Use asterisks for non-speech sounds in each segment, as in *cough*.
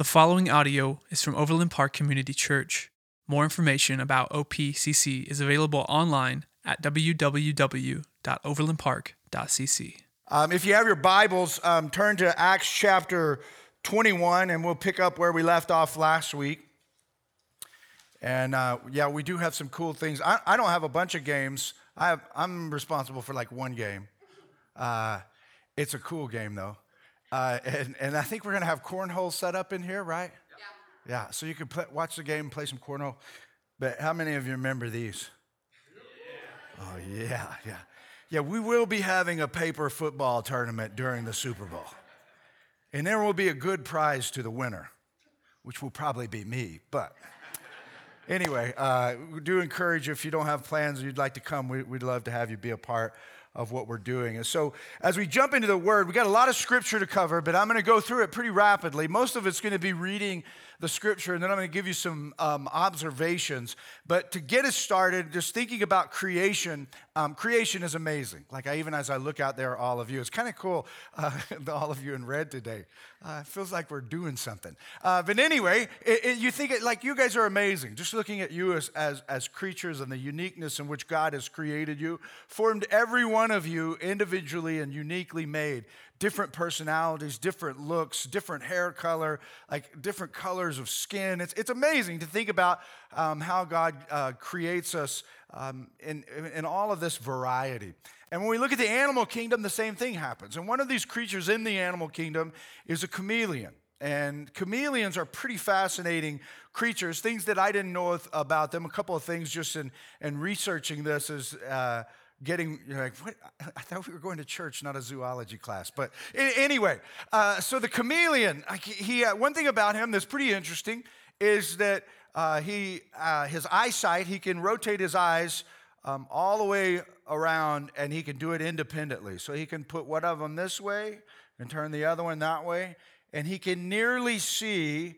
The following audio is from Overland Park Community Church. More information about OPCC is available online at www.overlandpark.cc. Um, if you have your Bibles, um, turn to Acts chapter 21, and we'll pick up where we left off last week. And uh, yeah, we do have some cool things. I, I don't have a bunch of games. I I'm responsible for like one game. Uh, it's a cool game though. Uh, and, and I think we're going to have cornhole set up in here, right? Yeah. Yeah, so you can play, watch the game, play some cornhole. But how many of you remember these? Yeah. Oh, yeah, yeah. Yeah, we will be having a paper football tournament during the Super Bowl. And there will be a good prize to the winner, which will probably be me. But anyway, uh, we do encourage you if you don't have plans or you'd like to come, we, would love to have you be a part of what we're doing. And so, as we jump into the word, we got a lot of scripture to cover, but I'm going to go through it pretty rapidly. Most of it's going to be reading the scripture, and then I'm going to give you some um, observations. But to get us started, just thinking about creation, um, creation is amazing. Like, I, even as I look out there, all of you, it's kind of cool, uh, *laughs* all of you in red today. Uh, it feels like we're doing something. Uh, but anyway, it, it, you think it, like you guys are amazing. Just looking at you as, as, as creatures and the uniqueness in which God has created you, formed every one of you individually and uniquely made different personalities, different looks, different hair color, like different colors of skin. It's, it's amazing to think about um, how God uh, creates us um, in, in all of this variety. And when we look at the animal kingdom, the same thing happens. And one of these creatures in the animal kingdom is a chameleon. And chameleons are pretty fascinating creatures. Things that I didn't know about them, a couple of things just in, in researching this is. Uh, getting you're like what? I thought we were going to church not a zoology class. But anyway uh, so the chameleon he uh, one thing about him that's pretty interesting is that uh, he uh, his eyesight he can rotate his eyes um, all the way around and he can do it independently. So he can put one of them this way and turn the other one that way. And he can nearly see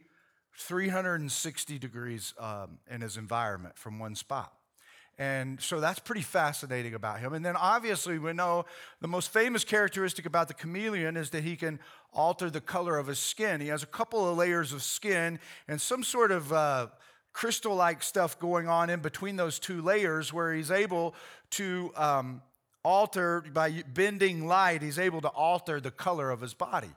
360 degrees um, in his environment from one spot and so that's pretty fascinating about him. And then obviously, we know the most famous characteristic about the chameleon is that he can alter the color of his skin. He has a couple of layers of skin and some sort of uh, crystal like stuff going on in between those two layers where he's able to um, alter, by bending light, he's able to alter the color of his body.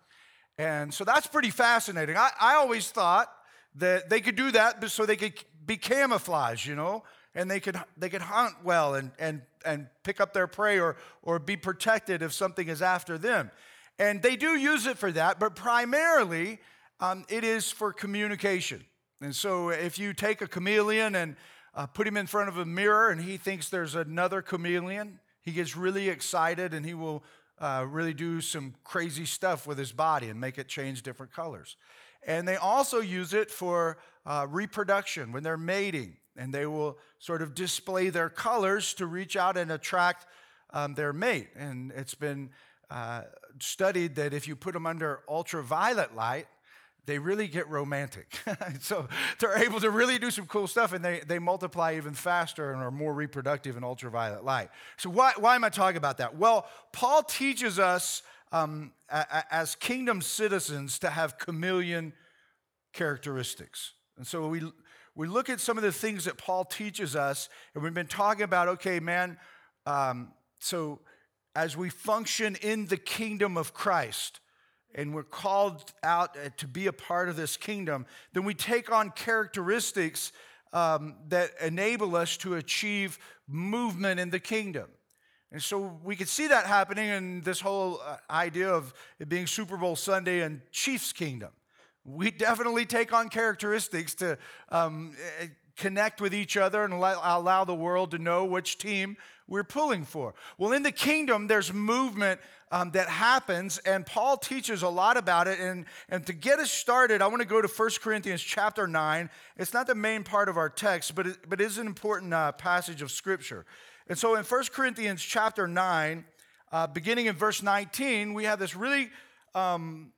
And so that's pretty fascinating. I, I always thought that they could do that so they could be camouflage, you know? And they could, they could hunt well and, and, and pick up their prey or, or be protected if something is after them. And they do use it for that, but primarily um, it is for communication. And so if you take a chameleon and uh, put him in front of a mirror and he thinks there's another chameleon, he gets really excited and he will uh, really do some crazy stuff with his body and make it change different colors. And they also use it for uh, reproduction when they're mating and they will sort of display their colors to reach out and attract um, their mate. And it's been uh, studied that if you put them under ultraviolet light, they really get romantic. *laughs* so they're able to really do some cool stuff and they, they multiply even faster and are more reproductive in ultraviolet light. So, why, why am I talking about that? Well, Paul teaches us um, as kingdom citizens to have chameleon characteristics. And so we we look at some of the things that Paul teaches us, and we've been talking about, okay, man, um, so as we function in the kingdom of Christ, and we're called out uh, to be a part of this kingdom, then we take on characteristics um, that enable us to achieve movement in the kingdom. And so we could see that happening in this whole uh, idea of it being Super Bowl Sunday and Chiefs Kingdom we definitely take on characteristics to um, eh, connect with each other and allow the world to know which team we're pulling for. Well, in the kingdom, there's movement um, that happens, and Paul teaches a lot about it. And, and to get us started, I want to go to 1 Corinthians chapter 9. It's not the main part of our text, but it, but it is an important uh, passage of Scripture. And so in 1 Corinthians chapter 9, uh, beginning in verse 19, we have this really um,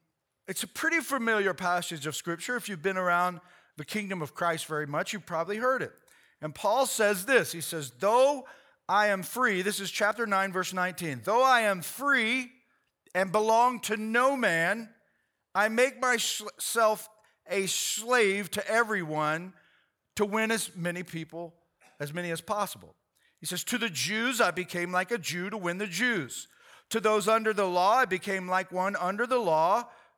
it's a pretty familiar passage of Scripture. If you've been around the kingdom of Christ very much, you've probably heard it. And Paul says this He says, Though I am free, this is chapter 9, verse 19, though I am free and belong to no man, I make myself a slave to everyone to win as many people, as many as possible. He says, To the Jews, I became like a Jew to win the Jews. To those under the law, I became like one under the law,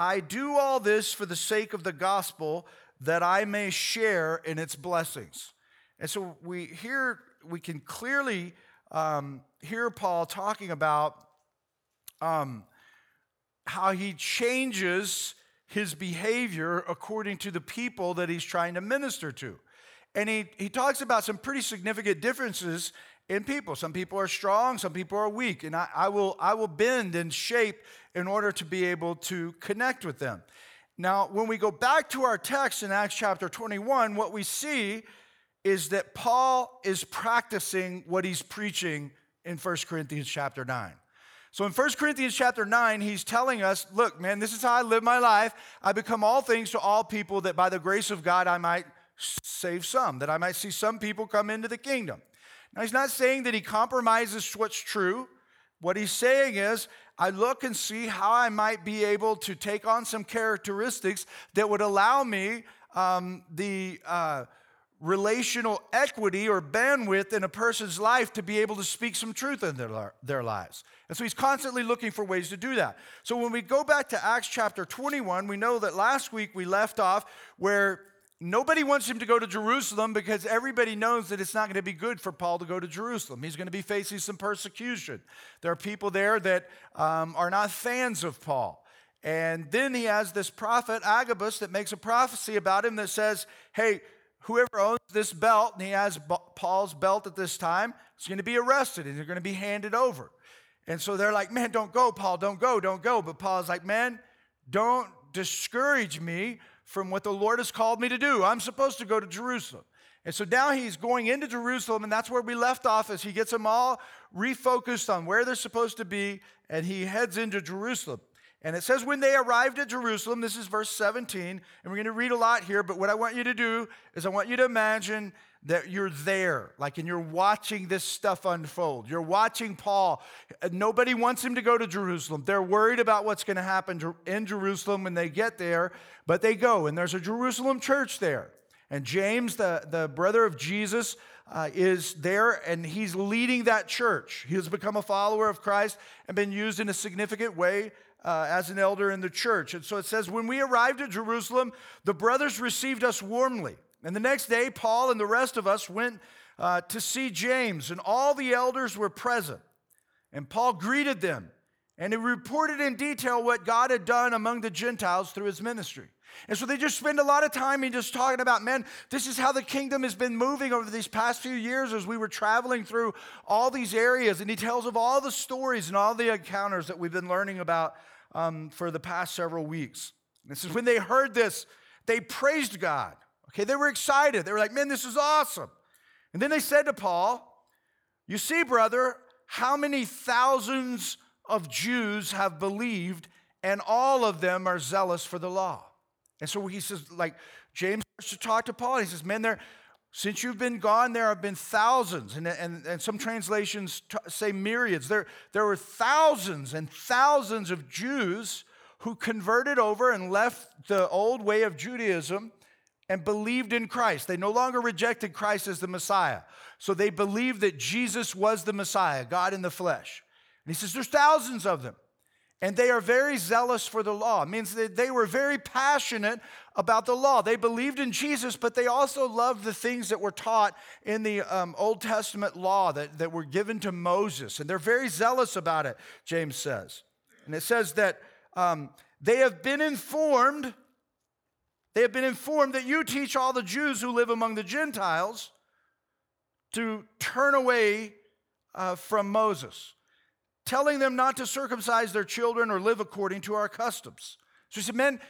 I do all this for the sake of the gospel, that I may share in its blessings. And so we hear, we can clearly um, hear Paul talking about um, how he changes his behavior according to the people that he's trying to minister to. And he, he talks about some pretty significant differences in people. Some people are strong, some people are weak. And I, I, will, I will bend and shape in order to be able to connect with them. Now, when we go back to our text in Acts chapter 21, what we see is that Paul is practicing what he's preaching in 1 Corinthians chapter 9. So in 1 Corinthians chapter 9, he's telling us, look, man, this is how I live my life. I become all things to all people that by the grace of God I might save some, that I might see some people come into the kingdom. Now, he's not saying that he compromises what's true. What he's saying is, I look and see how I might be able to take on some characteristics that would allow me um, the uh, relational equity or bandwidth in a person's life to be able to speak some truth in their, their lives. And so he's constantly looking for ways to do that. So when we go back to Acts chapter 21, we know that last week we left off where Nobody wants him to go to Jerusalem because everybody knows that it's not going to be good for Paul to go to Jerusalem. He's going to be facing some persecution. There are people there that um, are not fans of Paul. And then he has this prophet, Agabus, that makes a prophecy about him that says, hey, whoever owns this belt, and he has Paul's belt at this time, is going to be arrested and they're going to be handed over. And so they're like, man, don't go, Paul, don't go, don't go. But Paul's like, man, don't discourage me from what the Lord has called me to do. I'm supposed to go to Jerusalem. And so now he's going into Jerusalem, and that's where we left off as he gets them all refocused on where they're supposed to be, and he heads into Jerusalem. And it says, when they arrived at Jerusalem, this is verse 17, and we're going to read a lot here, but what I want you to do is I want you to imagine that you're there, like, and you're watching this stuff unfold. You're watching Paul. Nobody wants him to go to Jerusalem. They're worried about what's going to happen in Jerusalem when they get there, but they go, and there's a Jerusalem church there. And James, the, the brother of Jesus, uh, is there, and he's leading that church. He has become a follower of Christ and been used in a significant way uh, as an elder in the church. And so it says, When we arrived at Jerusalem, the brothers received us warmly. And the next day, Paul and the rest of us went uh, to see James, and all the elders were present. And Paul greeted them, and he reported in detail what God had done among the Gentiles through his ministry. And so they just spend a lot of time in just talking about, man, this is how the kingdom has been moving over these past few years as we were traveling through all these areas. And he tells of all the stories and all the encounters that we've been learning about um, for the past several weeks. And this is when they heard this, they praised God. Okay, they were excited. They were like, man, this is awesome. And then they said to Paul, You see, brother, how many thousands of Jews have believed, and all of them are zealous for the law. And so he says, like, James starts to talk to Paul. and He says, Man, there, since you've been gone, there have been thousands, and, and, and some translations t- say myriads. There, there were thousands and thousands of Jews who converted over and left the old way of Judaism and believed in Christ. They no longer rejected Christ as the Messiah. So they believed that Jesus was the Messiah, God in the flesh. And he says, There's thousands of them. And they are very zealous for the law. It means that they were very passionate about the law. They believed in Jesus, but they also loved the things that were taught in the um, Old Testament law that, that were given to Moses. And they're very zealous about it, James says. And it says that um, they have been informed, they have been informed that you teach all the Jews who live among the Gentiles to turn away uh, from Moses telling them not to circumcise their children or live according to our customs. So he said, Men,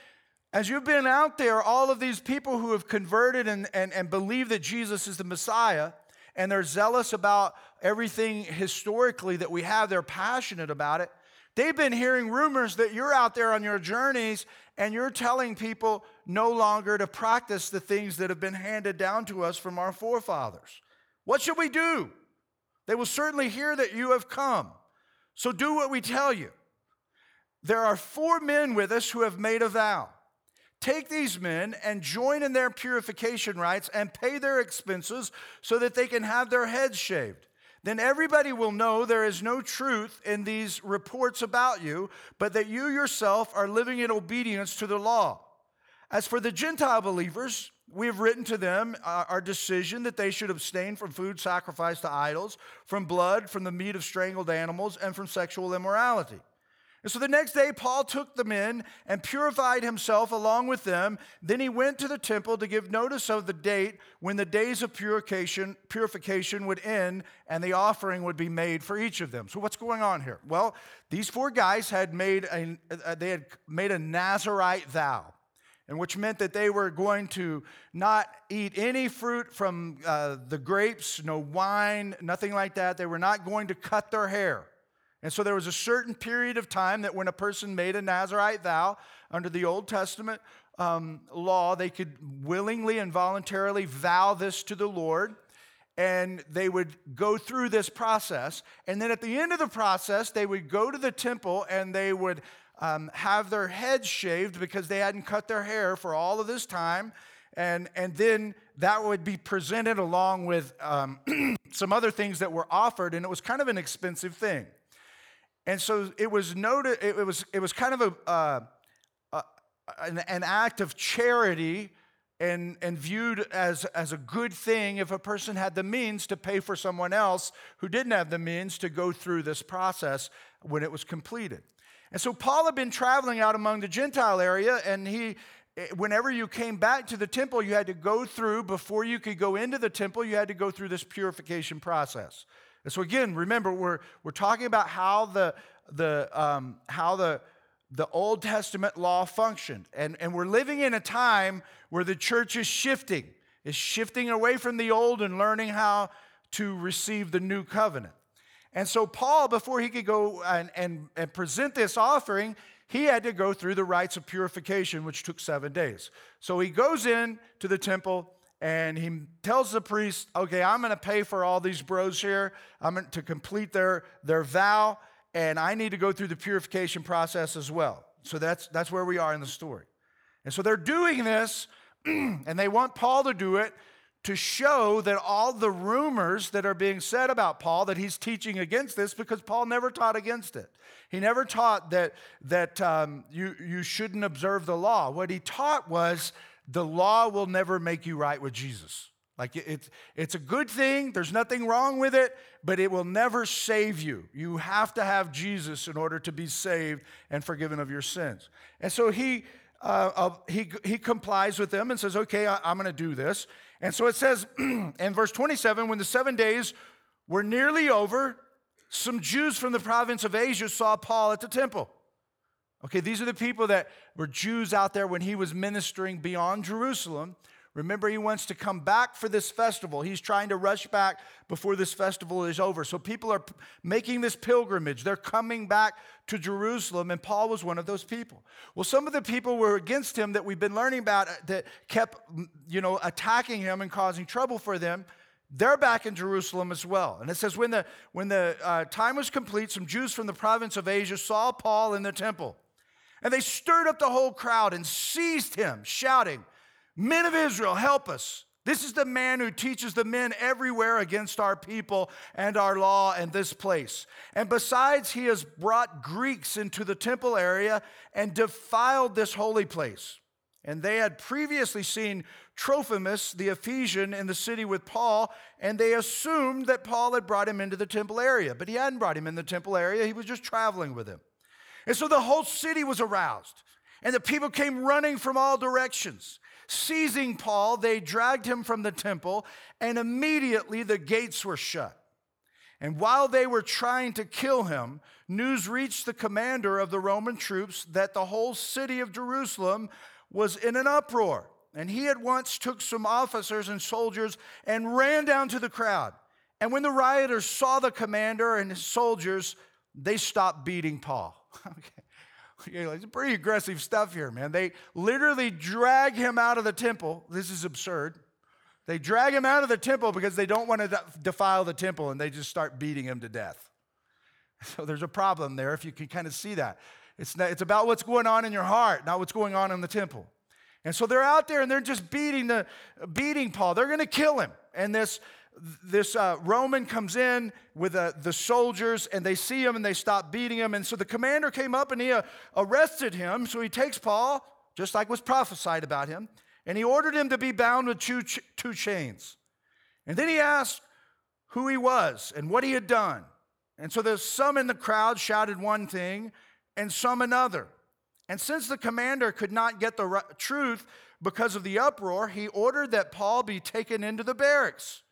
As you've been out there, all of these people who have converted and, and, and believe that Jesus is the Messiah, and they're zealous about everything historically that we have, they're passionate about it. They've been hearing rumors that you're out there on your journeys and you're telling people no longer to practice the things that have been handed down to us from our forefathers. What should we do? They will certainly hear that you have come. So do what we tell you. There are four men with us who have made a vow. Take these men and join in their purification rites and pay their expenses so that they can have their heads shaved. Then everybody will know there is no truth in these reports about you, but that you yourself are living in obedience to the law. As for the Gentile believers, we have written to them uh, our decision that they should abstain from food sacrificed to idols, from blood, from the meat of strangled animals, and from sexual immorality. And so the next day, Paul took them in and purified himself along with them. Then he went to the temple to give notice of the date when the days of purification, purification would end and the offering would be made for each of them. So what's going on here? Well, these four guys had made a, uh, they had made a Nazarite vow. And which meant that they were going to not eat any fruit from uh, the grapes, no wine, nothing like that. They were not going to cut their hair. And so there was a certain period of time that when a person made a Nazarite vow under the Old Testament um, law, they could willingly and voluntarily vow this to the Lord. And they would go through this process. And then at the end of the process, they would go to the temple and they would um, have their heads shaved because they hadn't cut their hair for all of this time. And, and then that would be presented along with um, *clears throat* some other things that were offered. And it was kind of an expensive thing. And so it was noted, it was, it was kind of a, uh, an, an, act of charity and, and viewed as, as a good thing if a person had the means to pay for someone else who didn't have the means to go through this process when it was completed. And so Paul had been traveling out among the Gentile area, and he, whenever you came back to the temple, you had to go through, before you could go into the temple, you had to go through this purification process. And so again, remember, we're, we're talking about how the, the, um, how the, the Old Testament law functioned. And, and we're living in a time where the church is shifting, is shifting away from the old and learning how to receive the new covenant. And so Paul, before he could go and, and, and present this offering, he had to go through the rites of purification, which took seven days. So he goes in to the temple and he tells the priest, okay, I'm going to pay for all these bros here. I'm going to complete their, their vow, and I need to go through the purification process as well. So that's, that's where we are in the story. And so they're doing this, *clears throat* and they want Paul to do it to show that all the rumors that are being said about Paul, that he's teaching against this, because Paul never taught against it. He never taught that, that um, you, you shouldn't observe the law. What he taught was the law will never make you right with Jesus. Like it's, it's a good thing, there's nothing wrong with it, but it will never save you. You have to have Jesus in order to be saved and forgiven of your sins. And so he, uh, uh, he, he complies with them and says, Okay, I, I'm going to do this. And so it says *clears throat* in verse 27 when the seven days were nearly over, some Jews from the province of Asia saw Paul at the temple. Okay, these are the people that were Jews out there when he was ministering beyond Jerusalem. Remember, he wants to come back for this festival. He's trying to rush back before this festival is over. So people are making this pilgrimage. They're coming back to Jerusalem, and Paul was one of those people. Well, some of the people were against him that we've been learning about uh, that kept, you know, attacking him and causing trouble for them. They're back in Jerusalem as well. And it says, when the, when the uh, time was complete, some Jews from the province of Asia saw Paul in the temple. And they stirred up the whole crowd and seized him, shouting, Men of Israel, help us. This is the man who teaches the men everywhere against our people and our law and this place. And besides, he has brought Greeks into the temple area and defiled this holy place. And they had previously seen Trophimus, the Ephesian, in the city with Paul, and they assumed that Paul had brought him into the temple area. But he hadn't brought him in the temple area, he was just traveling with him. And so the whole city was aroused, and the people came running from all directions. Seizing Paul, they dragged him from the temple, and immediately the gates were shut. And while they were trying to kill him, news reached the commander of the Roman troops that the whole city of Jerusalem was in an uproar. And he at once took some officers and soldiers and ran down to the crowd. And when the rioters saw the commander and his soldiers, they stopped beating Paul. *laughs* okay. *laughs* It's pretty aggressive stuff here, man. They literally drag him out of the temple. This is absurd. They drag him out of the temple because they don't want to defile the temple and they just start beating him to death. *laughs* So there's a problem there if you can kind of see that. It's, not, it's about what's going on in your heart, not what's going on in the temple. And so they're out there and they're just beating, the, beating Paul. They're going to kill him. And this, this uh, Roman comes in with uh, the soldiers and they see him and they stop beating him. And so the commander came up and he uh, arrested him. So he takes Paul, just like was prophesied about him, and he ordered him to be bound with two, ch- two chains. And then he asked who he was and what he had done. And so there's some in the crowd shouted one thing and some another. And since the commander could not get the r- truth because of the uproar, he ordered that Paul be taken into the barracks.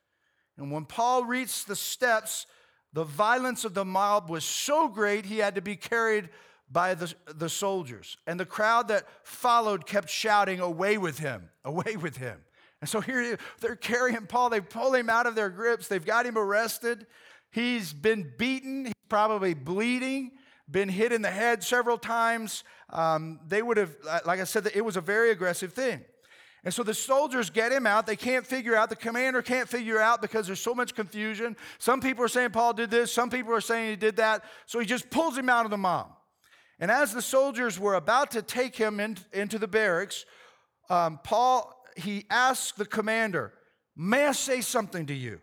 And when Paul reached the steps, the violence of the mob was so great he had to be carried by the, the soldiers. And the crowd that followed kept shouting, Away with him, away with him. And so here they're carrying Paul. They pull him out of their grips. They've got him arrested. He's been beaten. He's probably bleeding, been hit in the head several times. Um, they would have, like I said, it was a very aggressive thing. And so the soldiers get him out. They can't figure out, the commander can't figure out because there's so much confusion. Some people are saying Paul did this, some people are saying he did that. So he just pulls him out of the mob. And as the soldiers were about to take him in, into the barracks, um, Paul, he asks the commander, May I say something to you?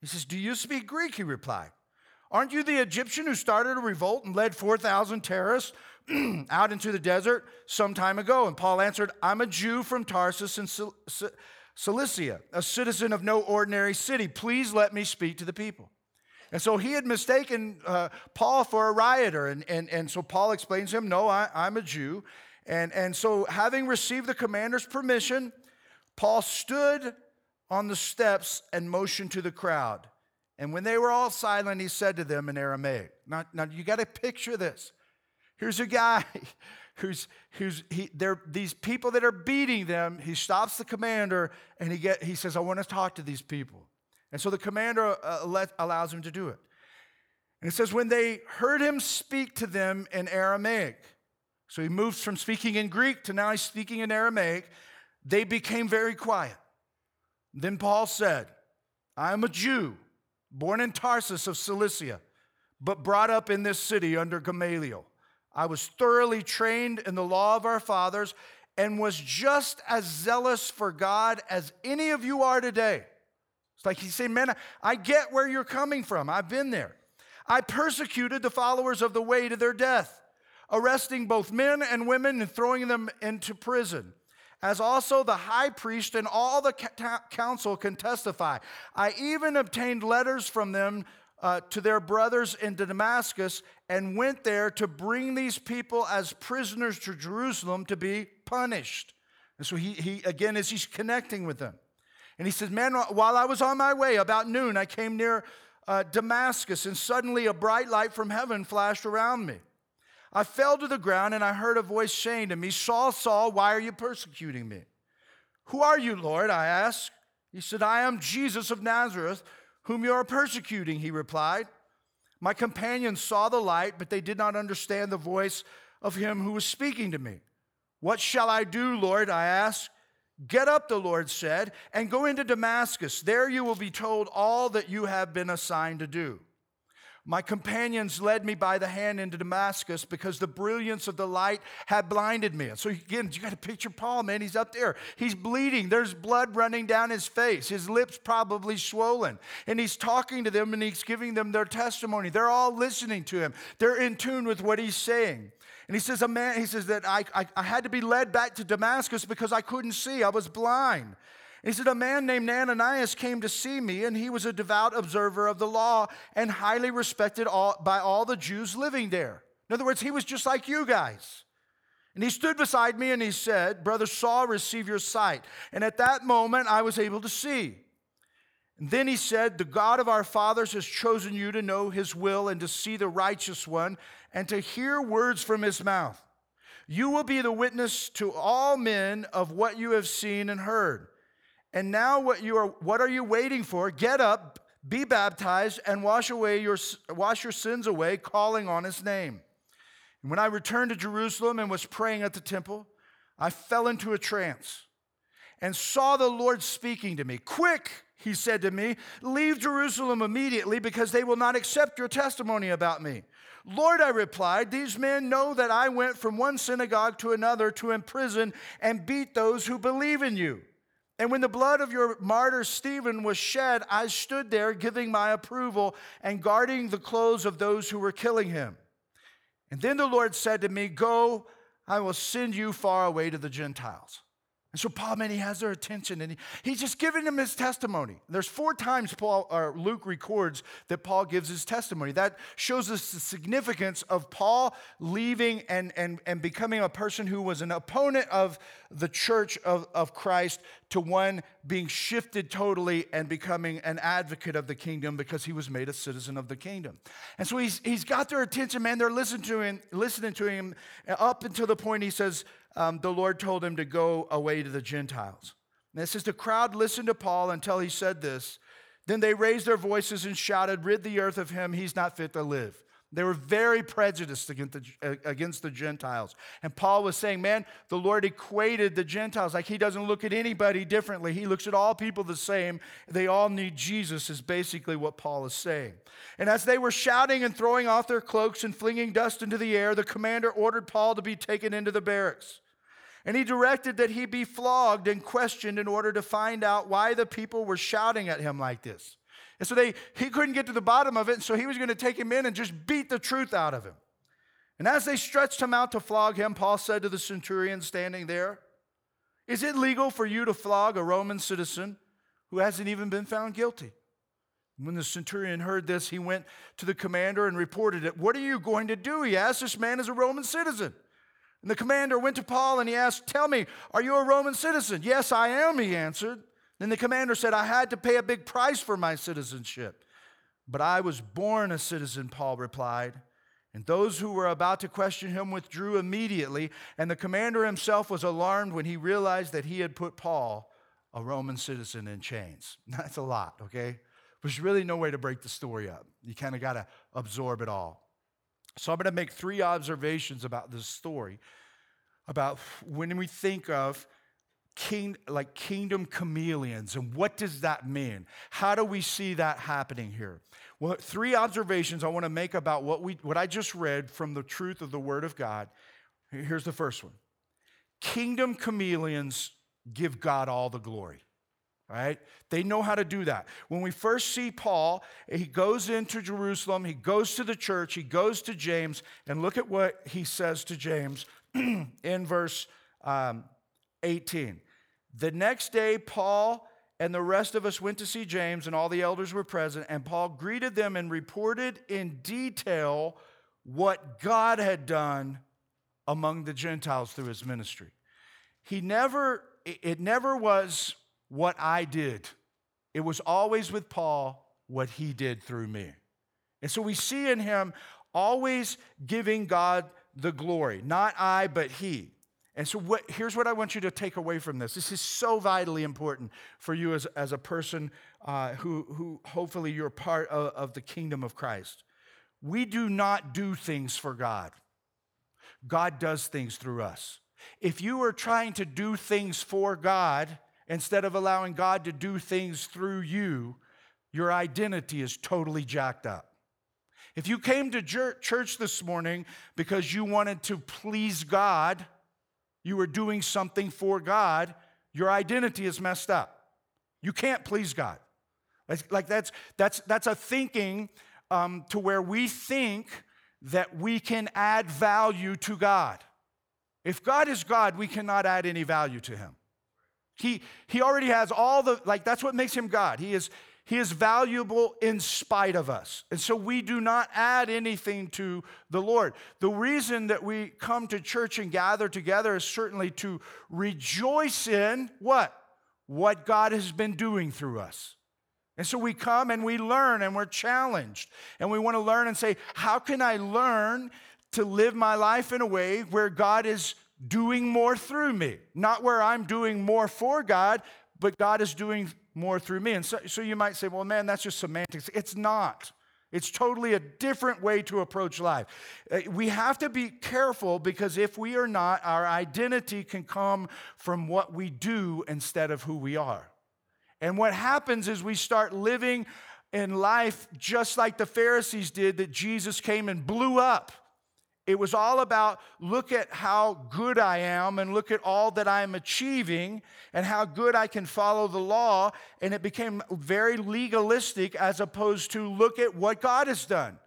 He says, Do you speak Greek? He replied. Aren't you the Egyptian who started a revolt and led 4,000 terrorists *clears throat* out into the desert some time ago? And Paul answered, I'm a Jew from Tarsus in Cilicia, a citizen of no ordinary city. Please let me speak to the people. And so he had mistaken uh, Paul for a rioter. And, and, and so Paul explains to him, No, I, I'm a Jew. And, and so, having received the commander's permission, Paul stood on the steps and motioned to the crowd. And when they were all silent, he said to them in Aramaic. Now, now you got to picture this. Here's a guy *laughs* who's, who's he, these people that are beating them. He stops the commander and he, get, he says, I want to talk to these people. And so the commander uh, let, allows him to do it. And it says, when they heard him speak to them in Aramaic, so he moves from speaking in Greek to now he's speaking in Aramaic, they became very quiet. Then Paul said, I am a Jew, born in Tarsus of Cilicia, but brought up in this city under Gamaliel. I was thoroughly trained in the law of our fathers and was just as zealous for God as any of you are today. It's like he's saying, Man, I get where you're coming from. I've been there. I persecuted the followers of the way to their death, arresting both men and women and throwing them into prison. As also the high priest and all the council can testify. I even obtained letters from them uh, to their brothers in Damascus and went there to bring these people as prisoners to Jerusalem to be punished. And so he, he again, as he's connecting with them. And he says, Man, while I was on my way, about noon, I came near uh, Damascus, and suddenly a bright light from heaven flashed around me. I fell to the ground, and I heard a voice saying to me, Saul, Saul, why are you persecuting me? Who are you, Lord? I asked. He said, I am Jesus of Nazareth, whom you are persecuting, he replied. My companions saw the light, but they did not understand the voice of him who was speaking to me. What shall I do, Lord? I asked. Get up, the Lord said, and go into Damascus. There you will be told all that you have been assigned to do. My companions led me by the hand into Damascus because the brilliance of the light had blinded me. so, again, you got to picture Paul, man. He's up there. He's bleeding. There's blood running down his face. His lips probably swollen. And he's talking to them and he's giving them their testimony. They're all listening to him, they're in tune with what he's saying. And he says, a man, he says that I, I, I had to be led back to Damascus because I couldn't see. I was blind. He said, A man named Ananias came to see me, and he was a devout observer of the law and highly respected all, by all the Jews living there. In other words, he was just like you guys. And he stood beside me and he said, Brother Saul, receive your sight. And at that moment, I was able to see. And then he said, The God of our fathers has chosen you to know his will and to see the righteous one and to hear words from his mouth. You will be the witness to all men of what you have seen and heard. And now what you are what are you waiting for? Get up, be baptized and wash away your wash your sins away calling on his name. And when I returned to Jerusalem and was praying at the temple, I fell into a trance and saw the Lord speaking to me. Quick, he said to me, leave Jerusalem immediately because they will not accept your testimony about me. Lord, I replied, these men know that I went from one synagogue to another to imprison and beat those who believe in you. And when the blood of your martyr Stephen was shed, I stood there giving my approval and guarding the clothes of those who were killing him. And then the Lord said to me, Go, I will send you far away to the Gentiles. And so Paul, man, he has their attention and he, he's just giving them his testimony. There's four times Paul or Luke records that Paul gives his testimony. That shows us the significance of Paul leaving and, and, and becoming a person who was an opponent of the church of, of Christ to one being shifted totally and becoming an advocate of the kingdom because he was made a citizen of the kingdom. And so he's, he's got their attention, man. They're listening to him, listening to him up until the point he says, um, the Lord told him to go away to the Gentiles. And it says the crowd listened to Paul until he said this. Then they raised their voices and shouted, Rid the earth of him, he's not fit to live. They were very prejudiced against the, uh, against the Gentiles. And Paul was saying, man, the Lord equated the Gentiles like he doesn't look at anybody differently. He looks at all people the same. They all need Jesus, is basically what Paul is saying. And as they were shouting and throwing off their cloaks and flinging dust into the air, the commander ordered Paul to be taken into the barracks. And he directed that he be flogged and questioned in order to find out why the people were shouting at him like this. And so they, he couldn't get to the bottom of it, and so he was going to take him in and just beat the truth out of him. And as they stretched him out to flog him, Paul said to the centurion standing there, Is it legal for you to flog a Roman citizen who hasn't even been found guilty? When the centurion heard this, he went to the commander and reported it. What are you going to do? He asked. This man is a Roman citizen. And the commander went to Paul and he asked, Tell me, are you a Roman citizen? Yes, I am, he answered. Then the commander said, I had to pay a big price for my citizenship. But I was born a citizen, Paul replied. And those who were about to question him withdrew immediately. And the commander himself was alarmed when he realized that he had put Paul, a Roman citizen, in chains. *laughs* That's a lot, okay? There's really no way to break the story up. You kind of got to absorb it all. So I'm going to make three observations about this story about when we think of king, like kingdom chameleons and what does that mean? How do we see that happening here? Well, three observations I want to make about what we what I just read from the truth of the word of God. Here's the first one. Kingdom chameleons give God all the glory right? They know how to do that. When we first see Paul, he goes into Jerusalem, he goes to the church, he goes to James, and look at what he says to James *clears throat* in verse um, 18. The next day, Paul and the rest of us went to see James, and all the elders were present, and Paul greeted them and reported in detail what God had done among the Gentiles through his ministry. He never, it never was what I did. It was always with Paul what he did through me. And so we see in him always giving God the glory, not I, but he. And so what, here's what I want you to take away from this. This is so vitally important for you as, as a person uh, who, who hopefully you're part of, of the kingdom of Christ. We do not do things for God. God does things through us. If you are trying to do things for God, instead of allowing God to do things through you, your identity is totally jacked up. If you came to church this morning because you wanted to please God, you are doing something for God, your identity is messed up. You can't please God. Like that's, that's, that's a thinking um, to where we think that we can add value to God. If God is God, we cannot add any value to him. He, he already has all the, like, that's what makes him God. He is, he is valuable in spite of us. And so we do not add anything to the Lord. The reason that we come to church and gather together is certainly to rejoice in what? What God has been doing through us. And so we come and we learn and we're challenged. And we want to learn and say, how can I learn to live my life in a way where God is doing more through me, not where I'm doing more for God, but God is doing more through me. And so, so you might say, well, man, that's just semantics. It's not. It's totally a different way to approach life. Uh, we have to be careful because if we are not, our identity can come from what we do instead of who we are. And what happens is we start living in life just like the Pharisees did that Jesus came and blew up. It was all about look at how good I am and look at all that I'm achieving and how good I can follow the law. And it became very legalistic as opposed to look at what God has done.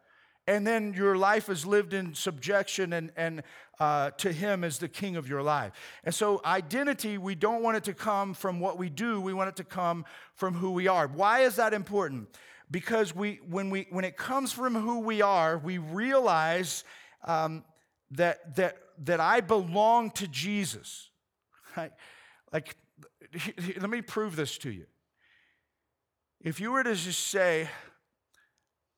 And then your life is lived in subjection and, and uh, to Him as the King of your life. And so, identity, we don't want it to come from what we do, we want it to come from who we are. Why is that important? Because we, when, we, when it comes from who we are, we realize um, that, that, that I belong to Jesus. Right? Like, let me prove this to you. If you were to just say,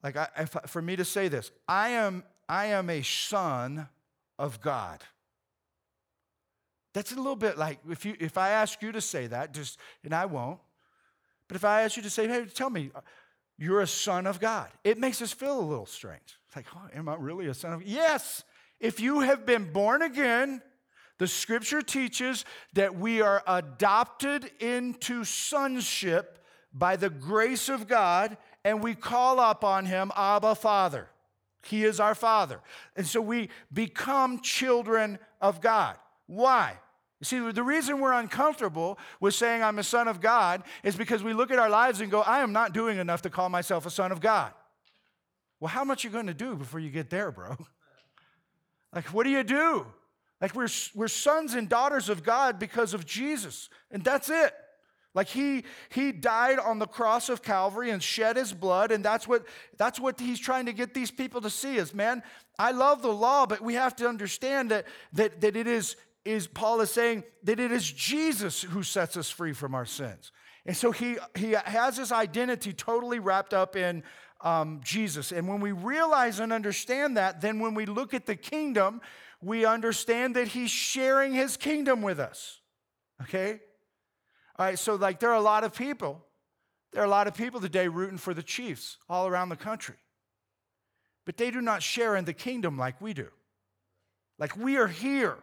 like, I, if, for me to say this, I am, I am a son of God. That's a little bit like if you if I ask you to say that, just and I won't. But if I ask you to say, hey, tell me, you're a son of God. It makes us feel a little strange. It's like, oh, am I really a son of God? Yes. If you have been born again, the scripture teaches that we are adopted into sonship by the grace of God, and we call upon him, Abba, Father. He is our Father. And so we become children of God. Why? You see, the reason we're uncomfortable with saying I'm a son of God is because we look at our lives and go, I am not doing enough to call myself a son of God. Well, how much are you going to do before you get there, bro? *laughs* Like, what do you do? Like, we're, we're sons and daughters of God because of Jesus, and that's it. Like he he died on the cross of Calvary and shed his blood, and that's what that's what he's trying to get these people to see is man, I love the law, but we have to understand that that, that it is is Paul is saying that it is Jesus who sets us free from our sins. And so he, he has his identity totally wrapped up in um, Jesus. And when we realize and understand that, then when we look at the kingdom, we understand that he's sharing his kingdom with us. Okay? All right, so like there are a lot of people, there are a lot of people today rooting for the Chiefs all around the country. But they do not share in the kingdom like we do. Like we are here.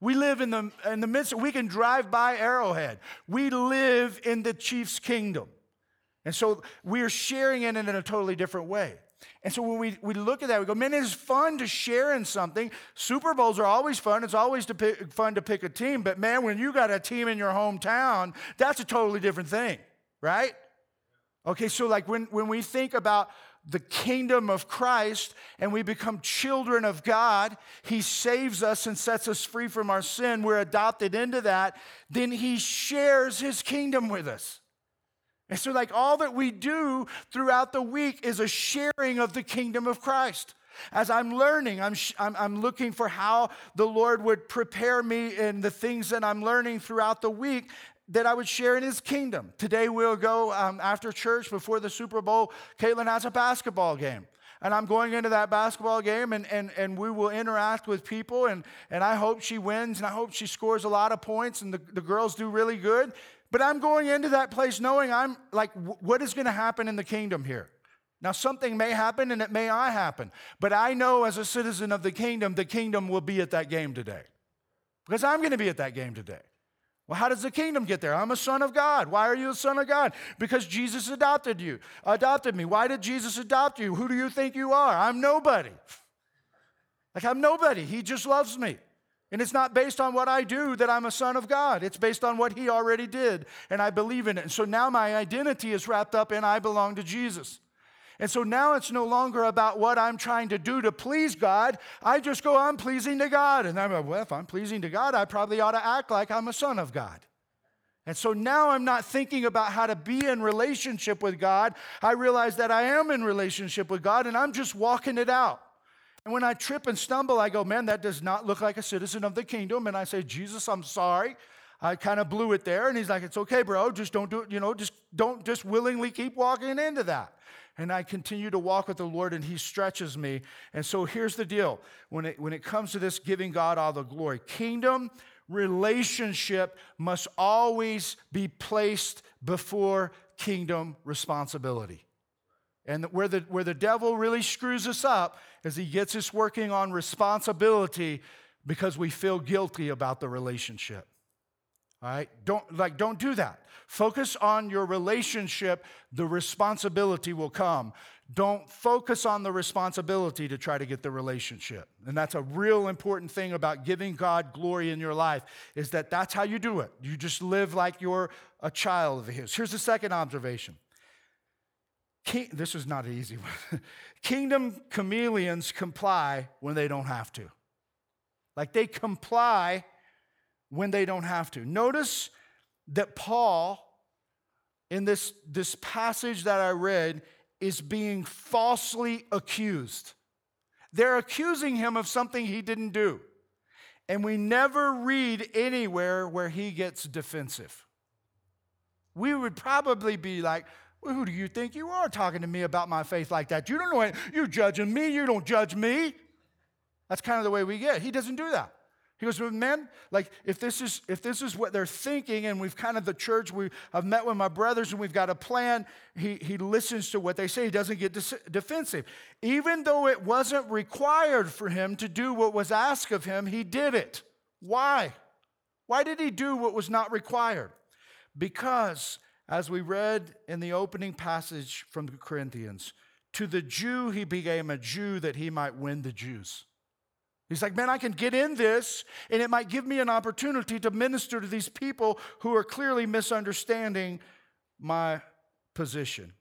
We live in the, in the midst, we can drive by Arrowhead. We live in the chief's kingdom. And so we are sharing it in a totally different way. And so when we, we look at that, we go, man, it's fun to share in something. Super Bowls are always fun. It's always to pick, fun to pick a team. But man, when you got a team in your hometown, that's a totally different thing, right? Okay, so like when, when we think about the kingdom of Christ and we become children of God, He saves us and sets us free from our sin, we're adopted into that, then He shares His kingdom with us. And so, like, all that we do throughout the week is a sharing of the kingdom of Christ. As I'm learning, I'm, I'm, I'm, looking for how the Lord would prepare me in the things that I'm learning throughout the week that I would share in his kingdom. Today we'll go um, after church before the Super Bowl. Caitlin has a basketball game. And I'm going into that basketball game and, and, and we will interact with people. And, and I hope she wins and I hope she scores a lot of points and the, the girls do really good. But I'm going into that place knowing I'm like, what is going to happen in the kingdom here? Now, something may happen and it may not happen. But I know as a citizen of the kingdom, the kingdom will be at that game today. Because I'm going to be at that game today. Well, how does the kingdom get there? I'm a son of God. Why are you a son of God? Because Jesus adopted you, adopted me. Why did Jesus adopt you? Who do you think you are? I'm nobody. Like, I'm nobody. He just loves me. And it's not based on what I do that I'm a son of God. It's based on what He already did, and I believe in it. And so now my identity is wrapped up in I belong to Jesus. And so now it's no longer about what I'm trying to do to please God. I just go, I'm pleasing to God. And I'm like, well, if I'm pleasing to God, I probably ought to act like I'm a son of God. And so now I'm not thinking about how to be in relationship with God. I realize that I am in relationship with God and I'm just walking it out. And when I trip and stumble, I go, man, that does not look like a citizen of the kingdom. And I say, Jesus, I'm sorry. I kind of blew it there. And he's like, It's okay, bro. Just don't do it. You know, just don't just willingly keep walking into that. And I continue to walk with the Lord, and He stretches me. And so here's the deal when it, when it comes to this giving God all the glory, kingdom relationship must always be placed before kingdom responsibility. And where the, where the devil really screws us up is he gets us working on responsibility because we feel guilty about the relationship. All right? Don't like don't do that. Focus on your relationship, the responsibility will come. Don't focus on the responsibility to try to get the relationship. And that's a real important thing about giving God glory in your life is that that's how you do it. You just live like you're a child of his. Here's the second observation. King, this is not an easy one. *laughs* Kingdom chameleons comply when they don't have to. Like they comply when they don't have to. Notice that Paul, in this, this passage that I read, is being falsely accused. They're accusing him of something he didn't do. And we never read anywhere where he gets defensive. We would probably be like, well, who do you think you are talking to me about my faith like that? You don't know it. You're judging me. You don't judge me. That's kind of the way we get. He doesn't do that. He goes, well, men, like if this is if this is what they're thinking, and we've kind of the church, we I've met with my brothers and we've got a plan. He he listens to what they say. He doesn't get defensive, even though it wasn't required for him to do what was asked of him. He did it. Why? Why did he do what was not required? Because, as we read in the opening passage from the Corinthians, to the Jew he became a Jew that he might win the Jews. He's like, man, I can get in this, and it might give me an opportunity to minister to these people who are clearly misunderstanding my position.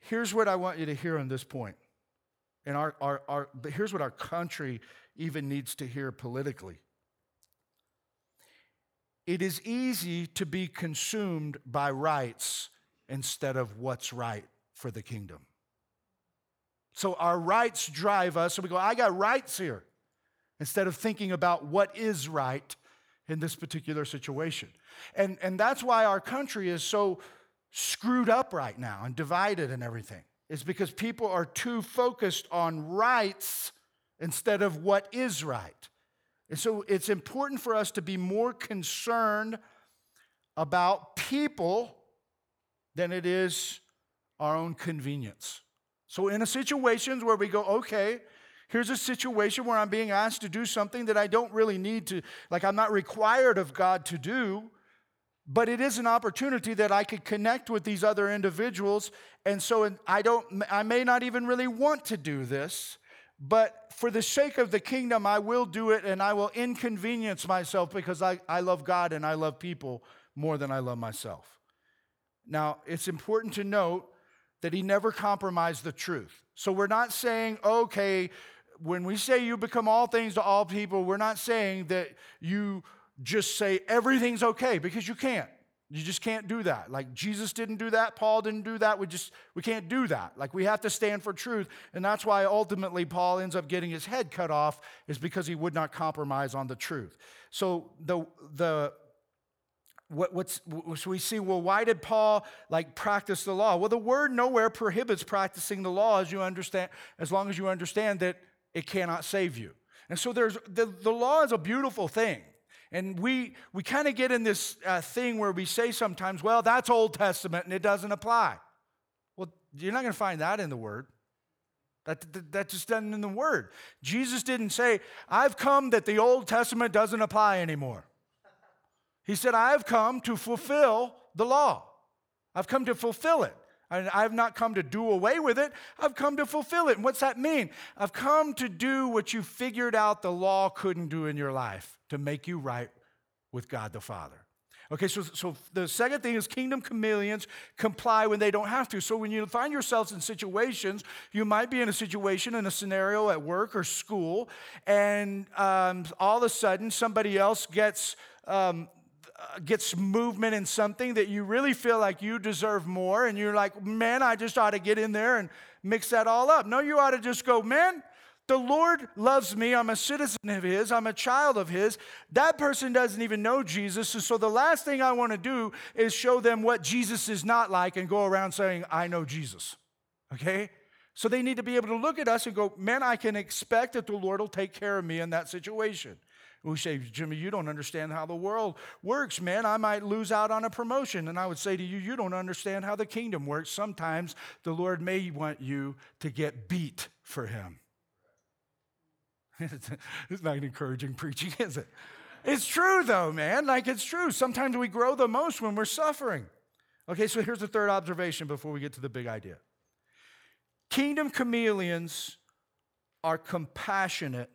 Here's what I want you to hear on this point. And our, our, our, but here's what our country even needs to hear politically. It is easy to be consumed by rights instead of what's right for the kingdom. So our rights drive us, and we go, I got rights here, instead of thinking about what is right in this particular situation. And, and that's why our country is so screwed up right now and divided and everything. It's because people are too focused on rights instead of what is right. And so it's important for us to be more concerned about people than it is our own convenience. So, in a situations where we go, okay, here's a situation where I'm being asked to do something that I don't really need to, like I'm not required of God to do, but it is an opportunity that I could connect with these other individuals. And so I don't, I may not even really want to do this, but for the sake of the kingdom, I will do it and I will inconvenience myself because I, I love God and I love people more than I love myself. Now, it's important to note that he never compromised the truth. So we're not saying, okay, when we say you become all things to all people, we're not saying that you just say everything's okay because you can't. You just can't do that. Like Jesus didn't do that, Paul didn't do that. We just we can't do that. Like we have to stand for truth, and that's why ultimately Paul ends up getting his head cut off is because he would not compromise on the truth. So the the what, what's, so we see, well, why did Paul like practice the law? Well, the word nowhere prohibits practicing the law as you understand, as long as you understand that it cannot save you. And so there's the, the law is a beautiful thing. And we, we kind of get in this uh, thing where we say sometimes, well, that's Old Testament and it doesn't apply. Well, you're not going to find that in the Word. That, that, that just doesn't in the Word. Jesus didn't say, I've come that the Old Testament doesn't apply anymore. He said, I have come to fulfill the law. I've come to fulfill it. I have not come to do away with it. I've come to fulfill it. And what's that mean? I've come to do what you figured out the law couldn't do in your life to make you right with God the Father. Okay, so, so the second thing is kingdom chameleons comply when they don't have to. So when you find yourselves in situations, you might be in a situation, in a scenario at work or school, and um, all of a sudden somebody else gets um, Uh, gets movement in something that you really feel like you deserve more, and you're like, man, I just ought to get in there and mix that all up. No, you ought to just go, man, The Lord loves me. I'm a citizen of His. I'm a child of His. That person doesn't even know Jesus. And so the last thing I want to do is show them what Jesus is not like and go around saying, I know Jesus. Okay? So they need to be able to look at us and go, man, I can expect that the Lord will take care of me in that situation. We say, Jimmy, you don't understand how the world works, man. I might lose out on a promotion. And I would say to you, you don't understand how the kingdom works. Sometimes the Lord may want you to get beat for him. *laughs* it's not encouraging preaching, *laughs* is it? It's true, though, man. Like, it's true. Sometimes we grow the most when we're suffering. Okay, so here's the third observation before we get to the big idea Kingdom chameleons are compassionate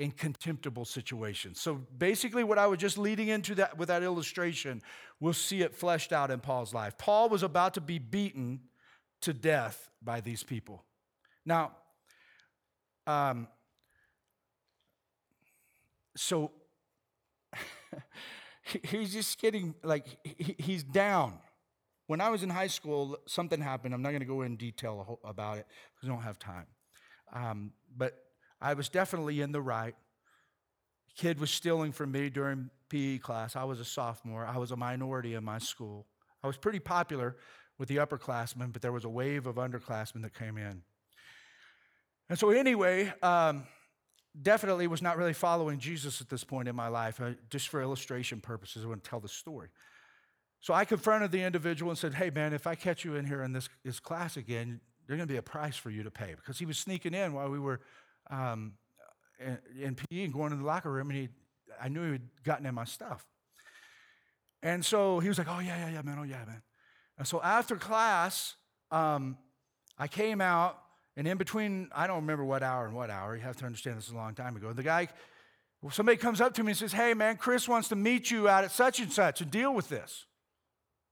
in contemptible situations. So basically, what I was just leading into that with that illustration, we'll see it fleshed out in Paul's life. Paul was about to be beaten to death by these people. Now, um, so *laughs* he's just getting like he's down. When I was in high school, something happened. I'm not going to go in detail about it because I don't have time. Um, but I was definitely in the right. Kid was stealing from me during PE class. I was a sophomore. I was a minority in my school. I was pretty popular with the upperclassmen, but there was a wave of underclassmen that came in. And so, anyway, um, definitely was not really following Jesus at this point in my life. I, just for illustration purposes, I want to tell the story. So I confronted the individual and said, Hey, man, if I catch you in here in this, this class again, there's going to be a price for you to pay. Because he was sneaking in while we were um, in, PE and going in the locker room, and he, I knew he had gotten in my stuff. And so he was like, Oh, yeah, yeah, yeah, man, oh, yeah, man. And so after class, um, I came out, and in between, I don't remember what hour and what hour, you have to understand this is a long time ago. The guy, somebody comes up to me and says, Hey, man, Chris wants to meet you out at such and such and deal with this.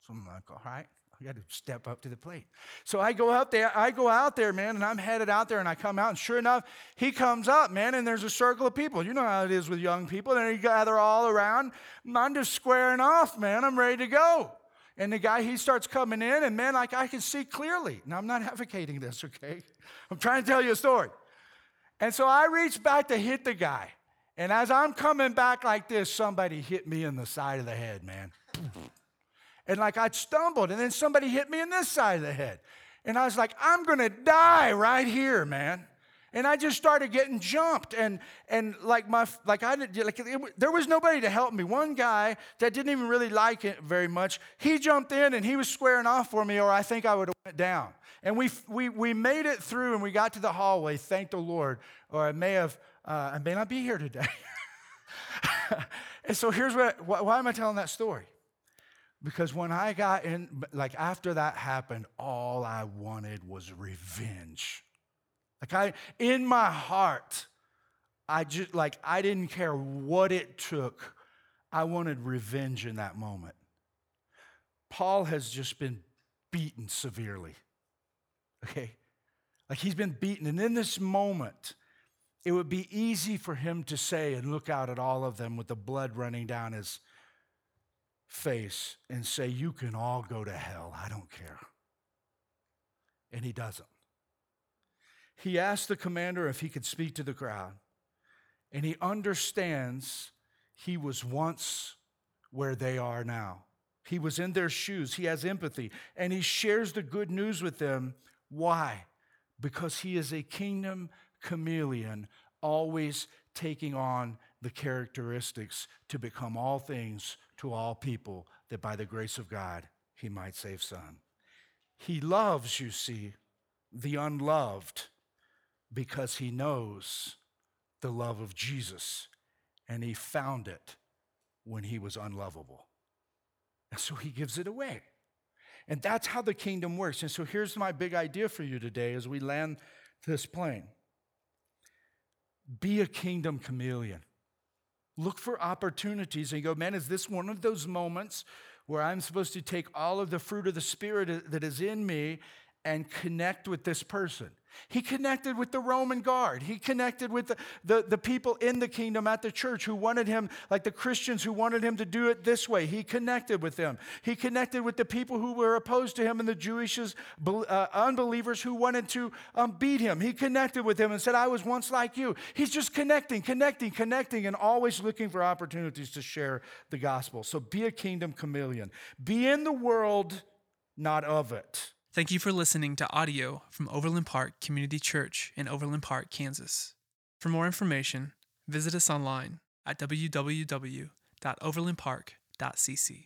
So I'm like, All right. I got to step up to the plate. So I go out there, I go out there, man, and I'm headed out there and I come out, and sure enough, he comes up, man, and there's a circle of people. You know how it is with young people. They gather all around. I'm just squaring off, man. I'm ready to go. And the guy, he starts coming in, and man, like I can see clearly. Now, I'm not *laughs* advocating this, okay? I'm trying to tell you a story. And so I reach back to hit the guy. And as I'm coming back like this, somebody hit me in the side of the head, man and like I'd stumbled, and then somebody hit me in this side of the head. And I was like, I'm gonna die right here, man. And I just started getting jumped, and and like my like I did like it, there was nobody to help me. One guy that didn't even really like it very much, he jumped in and he was squaring off for me, or I think I would have went down. And we we we made it through, and we got to the hallway. Thank the Lord. Or I may have uh, I may not be here today. *laughs* and so here's what. Why am I telling that story? Because when I got in, like after that happened, all I wanted was revenge. Like I, in my heart, I just, like, I didn't care what it took. I wanted revenge in that moment. Paul has just been beaten severely. Okay? Like he's been beaten. And in this moment, it would be easy for him to say and look out at all of them with the blood running down his face and say, You can all go to hell. I don't care. And he doesn't. He asked the commander if he could speak to the crowd, and he understands he was once where they are now. He was in their shoes. He has empathy, and he shares the good news with them. Why? Because he is a kingdom chameleon, always taking on the characteristics to become all things to all people, that by the grace of God he might save some. He loves, you see, the unloved because he knows the love of Jesus and he found it when he was unlovable. And so he gives it away. And that's how the kingdom works. And so here's my big idea for you today as we land this plane be a kingdom chameleon. Look for opportunities and go, man, is this one of those moments where I'm supposed to take all of the fruit of the Spirit that is in me and connect with this person? He connected with the Roman guard. He connected with the, the, the, people in the kingdom at the church who wanted him, like the Christians who wanted him to do it this way. He connected with them. He connected with the people who were opposed to him and the Jewish uh, unbelievers who wanted to um, beat him. He connected with them and said, I was once like you. He's just connecting, connecting, connecting, and always looking for opportunities to share the gospel. So be a kingdom chameleon. Be in the world, not of it. Thank you for listening to audio from Overland Park Community Church in Overland Park, Kansas. For more information, visit us online at www.overlandpark.cc.